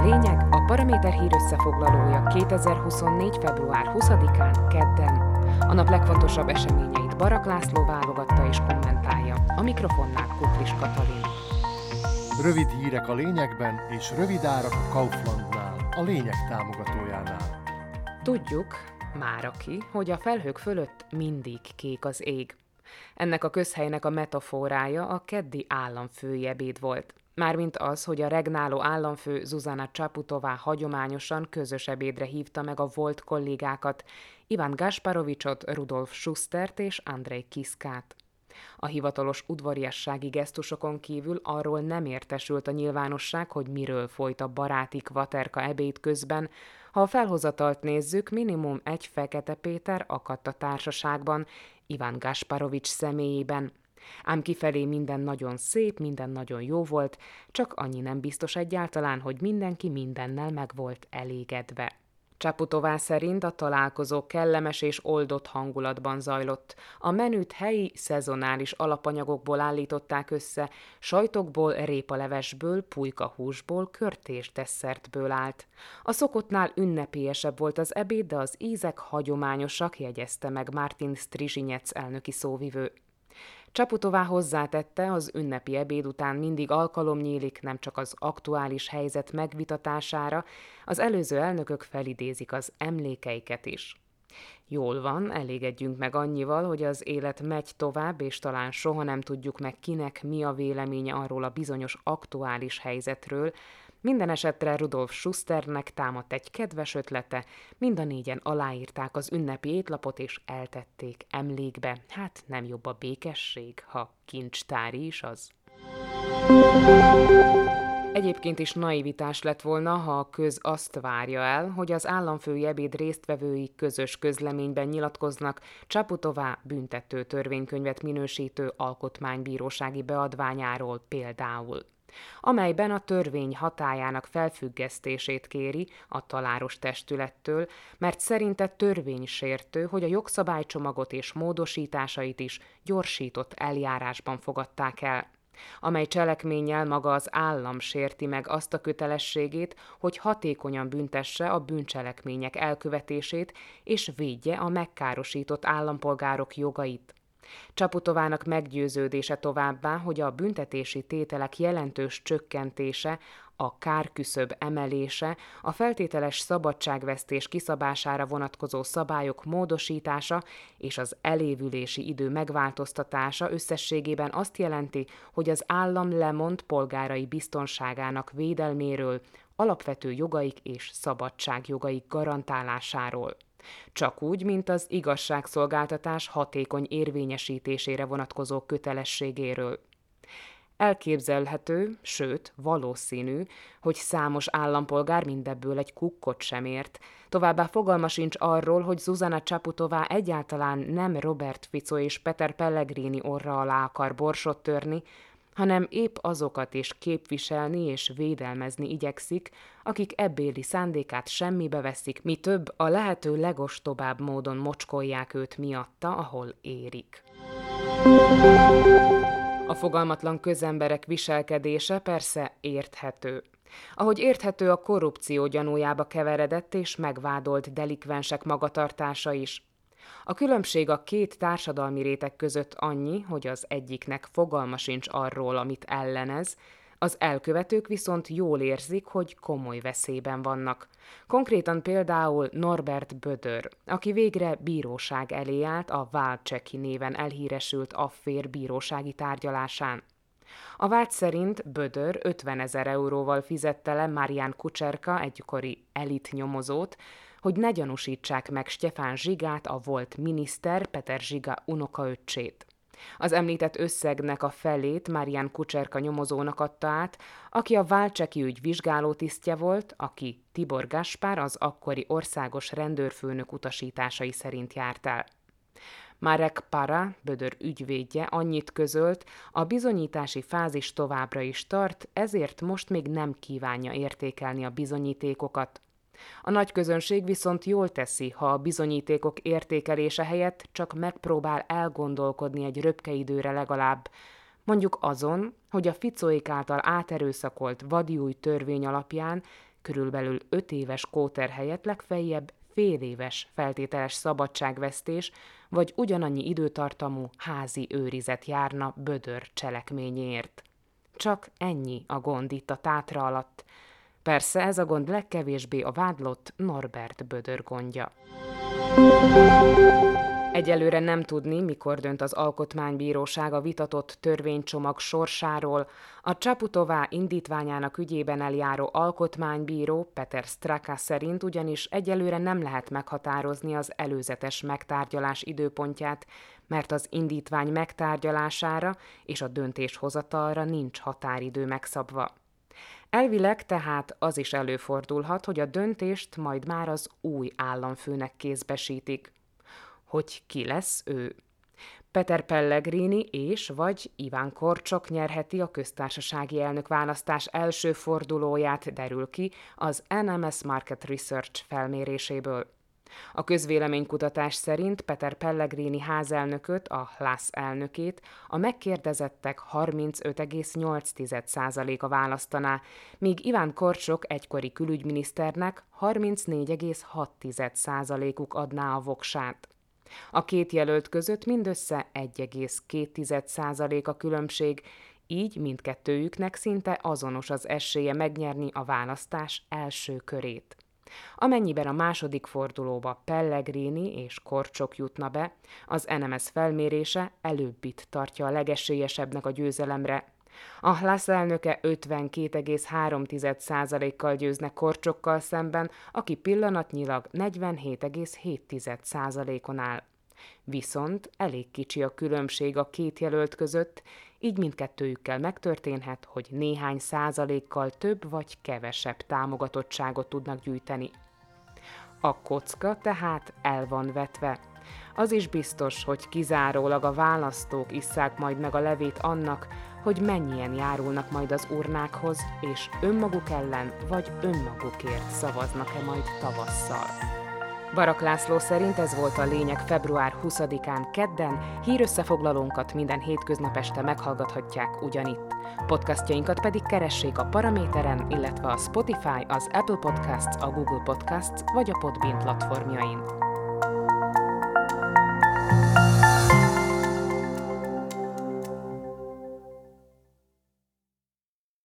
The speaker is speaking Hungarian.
A lényeg a Paraméter hír összefoglalója 2024. február 20-án, kedden. A nap legfontosabb eseményeit Barak László válogatta és kommentálja. A mikrofonnál Kuklis Katalin. Rövid hírek a lényegben, és rövid árak a Kauflandnál, a lényeg támogatójánál. Tudjuk, már aki, hogy a felhők fölött mindig kék az ég. Ennek a közhelynek a metaforája a keddi államfőjebéd volt. Mármint az, hogy a regnáló államfő Zuzana Csaputová hagyományosan közös ebédre hívta meg a volt kollégákat, Iván Gasparovicsot, Rudolf Schustert és Andrei Kiszkát. A hivatalos udvariassági gesztusokon kívül arról nem értesült a nyilvánosság, hogy miről folyt a baráti kvaterka ebéd közben. Ha a felhozatalt nézzük, minimum egy Fekete Péter akadt a társaságban, Iván Gasparovics személyében. Ám kifelé minden nagyon szép, minden nagyon jó volt, csak annyi nem biztos egyáltalán, hogy mindenki mindennel meg volt elégedve. Csaputová szerint a találkozó kellemes és oldott hangulatban zajlott. A menüt helyi, szezonális alapanyagokból állították össze, sajtokból, répalevesből, pulykahúsból, körtés desszertből állt. A szokottnál ünnepélyesebb volt az ebéd, de az ízek hagyományosak, jegyezte meg Martin Strizsinyec elnöki szóvivő. Csaputová hozzátette, az ünnepi ebéd után mindig alkalom nyílik nem csak az aktuális helyzet megvitatására, az előző elnökök felidézik az emlékeiket is. Jól van, elégedjünk meg annyival, hogy az élet megy tovább, és talán soha nem tudjuk meg kinek mi a véleménye arról a bizonyos aktuális helyzetről, minden esetre Rudolf Schusternek támadt egy kedves ötlete, mind a négyen aláírták az ünnepi étlapot és eltették emlékbe. Hát nem jobb a békesség, ha kincstári is az. Egyébként is naivitás lett volna, ha a köz azt várja el, hogy az államfői ebéd résztvevői közös közleményben nyilatkoznak Csaputová büntető törvénykönyvet minősítő alkotmánybírósági beadványáról például amelyben a törvény hatájának felfüggesztését kéri a taláros testülettől, mert szerinte törvénysértő, hogy a jogszabálycsomagot és módosításait is gyorsított eljárásban fogadták el amely cselekménnyel maga az állam sérti meg azt a kötelességét, hogy hatékonyan büntesse a bűncselekmények elkövetését és védje a megkárosított állampolgárok jogait. Csaputovának meggyőződése továbbá, hogy a büntetési tételek jelentős csökkentése, a kárküszöb emelése, a feltételes szabadságvesztés kiszabására vonatkozó szabályok módosítása és az elévülési idő megváltoztatása összességében azt jelenti, hogy az állam lemond polgárai biztonságának védelméről, alapvető jogaik és szabadságjogaik garantálásáról. Csak úgy, mint az igazságszolgáltatás hatékony érvényesítésére vonatkozó kötelességéről. Elképzelhető, sőt, valószínű, hogy számos állampolgár mindebből egy kukkot sem ért. Továbbá fogalma sincs arról, hogy Zuzana Csaputová egyáltalán nem Robert Fico és Peter Pellegrini orra alá akar borsot törni, hanem épp azokat is képviselni és védelmezni igyekszik, akik ebbéli szándékát semmibe veszik, mi több a lehető legostobább módon mocskolják őt miatta, ahol érik. A fogalmatlan közemberek viselkedése persze érthető. Ahogy érthető, a korrupció gyanújába keveredett és megvádolt delikvensek magatartása is. A különbség a két társadalmi réteg között annyi, hogy az egyiknek fogalma sincs arról, amit ellenez, az elkövetők viszont jól érzik, hogy komoly veszélyben vannak. Konkrétan például Norbert Bödör, aki végre bíróság elé állt a Válcseki néven elhíresült affér bírósági tárgyalásán. A vád szerint Bödör 50 ezer euróval fizette le Marian Kucserka, egykori elit nyomozót, hogy ne gyanúsítsák meg Stefán Zsigát, a volt miniszter Peter Zsiga unokaöccsét. Az említett összegnek a felét Marian Kucserka nyomozónak adta át, aki a Válcseki ügy vizsgálótisztje volt, aki Tibor Gaspár az akkori országos rendőrfőnök utasításai szerint járt el. Marek Para, Bödör ügyvédje annyit közölt, a bizonyítási fázis továbbra is tart, ezért most még nem kívánja értékelni a bizonyítékokat, a nagy közönség viszont jól teszi, ha a bizonyítékok értékelése helyett csak megpróbál elgondolkodni egy röpke időre legalább, mondjuk azon, hogy a ficóik által áterőszakolt vadiúj törvény alapján körülbelül 5 éves kóter helyett legfeljebb fél éves feltételes szabadságvesztés, vagy ugyanannyi időtartamú házi őrizet járna Bödör cselekményért. Csak ennyi a gond itt a tátra alatt. Persze ez a gond legkevésbé a vádlott Norbert Bödör gondja. Egyelőre nem tudni, mikor dönt az Alkotmánybíróság a vitatott törvénycsomag sorsáról. A Csaputová indítványának ügyében eljáró alkotmánybíró Peter Straka szerint ugyanis egyelőre nem lehet meghatározni az előzetes megtárgyalás időpontját, mert az indítvány megtárgyalására és a döntéshozatalra nincs határidő megszabva. Elvileg tehát az is előfordulhat, hogy a döntést majd már az új államfőnek kézbesítik hogy ki lesz ő. Peter Pellegrini és vagy Iván Korcsok nyerheti a köztársasági elnök választás első fordulóját, derül ki az NMS Market Research felméréséből. A közvéleménykutatás szerint Peter Pellegrini házelnököt, a LASZ elnökét a megkérdezettek 35,8%-a választaná, míg Iván Korcsok egykori külügyminiszternek 34,6%-uk adná a voksát. A két jelölt között mindössze 1,2% a különbség, így mindkettőjüknek szinte azonos az esélye megnyerni a választás első körét. Amennyiben a második fordulóba Pellegrini és Korcsok jutna be, az NMS felmérése előbbit tartja a legesélyesebbnek a győzelemre. A LASZ elnöke 52,3%-kal győzne Korcsokkal szemben, aki pillanatnyilag 47,7%-on áll. Viszont elég kicsi a különbség a két jelölt között, így mindkettőjükkel megtörténhet, hogy néhány százalékkal több vagy kevesebb támogatottságot tudnak gyűjteni. A kocka tehát el van vetve. Az is biztos, hogy kizárólag a választók isszák majd meg a levét annak, hogy mennyien járulnak majd az urnákhoz, és önmaguk ellen vagy önmagukért szavaznak-e majd tavasszal. Barak László szerint ez volt a lényeg február 20-án kedden, hírösszefoglalónkat minden hétköznap este meghallgathatják ugyanitt. Podcastjainkat pedig keressék a Paraméteren, illetve a Spotify, az Apple Podcasts, a Google Podcasts vagy a Podbean platformjain.